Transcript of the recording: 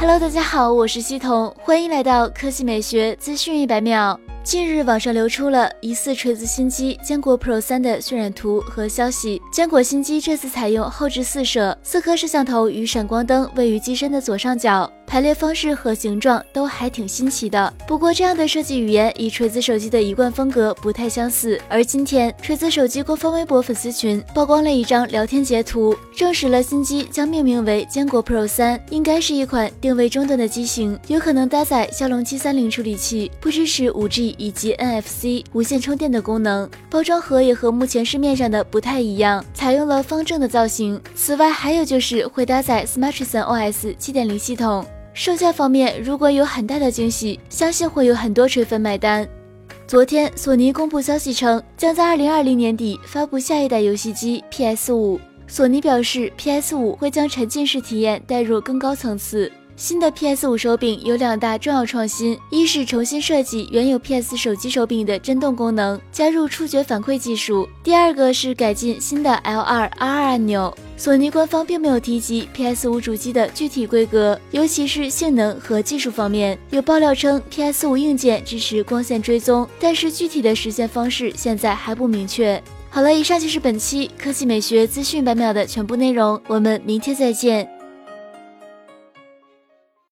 Hello，大家好，我是西彤，欢迎来到科技美学资讯一百秒。近日，网上流出了疑似锤子新机坚果 Pro 三的渲染图和消息。坚果新机这次采用后置四摄，四颗摄像头与闪光灯位于机身的左上角。排列方式和形状都还挺新奇的，不过这样的设计语言与锤子手机的一贯风格不太相似。而今天，锤子手机官方微博粉丝群曝光了一张聊天截图，证实了新机将命名为坚果 Pro 三，应该是一款定位中端的机型，有可能搭载骁龙七三零处理器，不支持五 G 以及 NFC 无线充电的功能。包装盒也和目前市面上的不太一样，采用了方正的造型。此外，还有就是会搭载 Smartisan OS 七点零系统。售价方面，如果有很大的惊喜，相信会有很多锤粉买单。昨天，索尼公布消息称，将在二零二零年底发布下一代游戏机 PS 五。索尼表示，PS 五会将沉浸式体验带入更高层次。新的 PS 五手柄有两大重要创新：一是重新设计原有 PS 手机手柄的震动功能，加入触觉反馈技术；第二个是改进新的 L2、R2 按钮。索尼官方并没有提及 PS 五主机的具体规格，尤其是性能和技术方面。有爆料称 PS 五硬件支持光线追踪，但是具体的实现方式现在还不明确。好了，以上就是本期科技美学资讯百秒的全部内容，我们明天再见。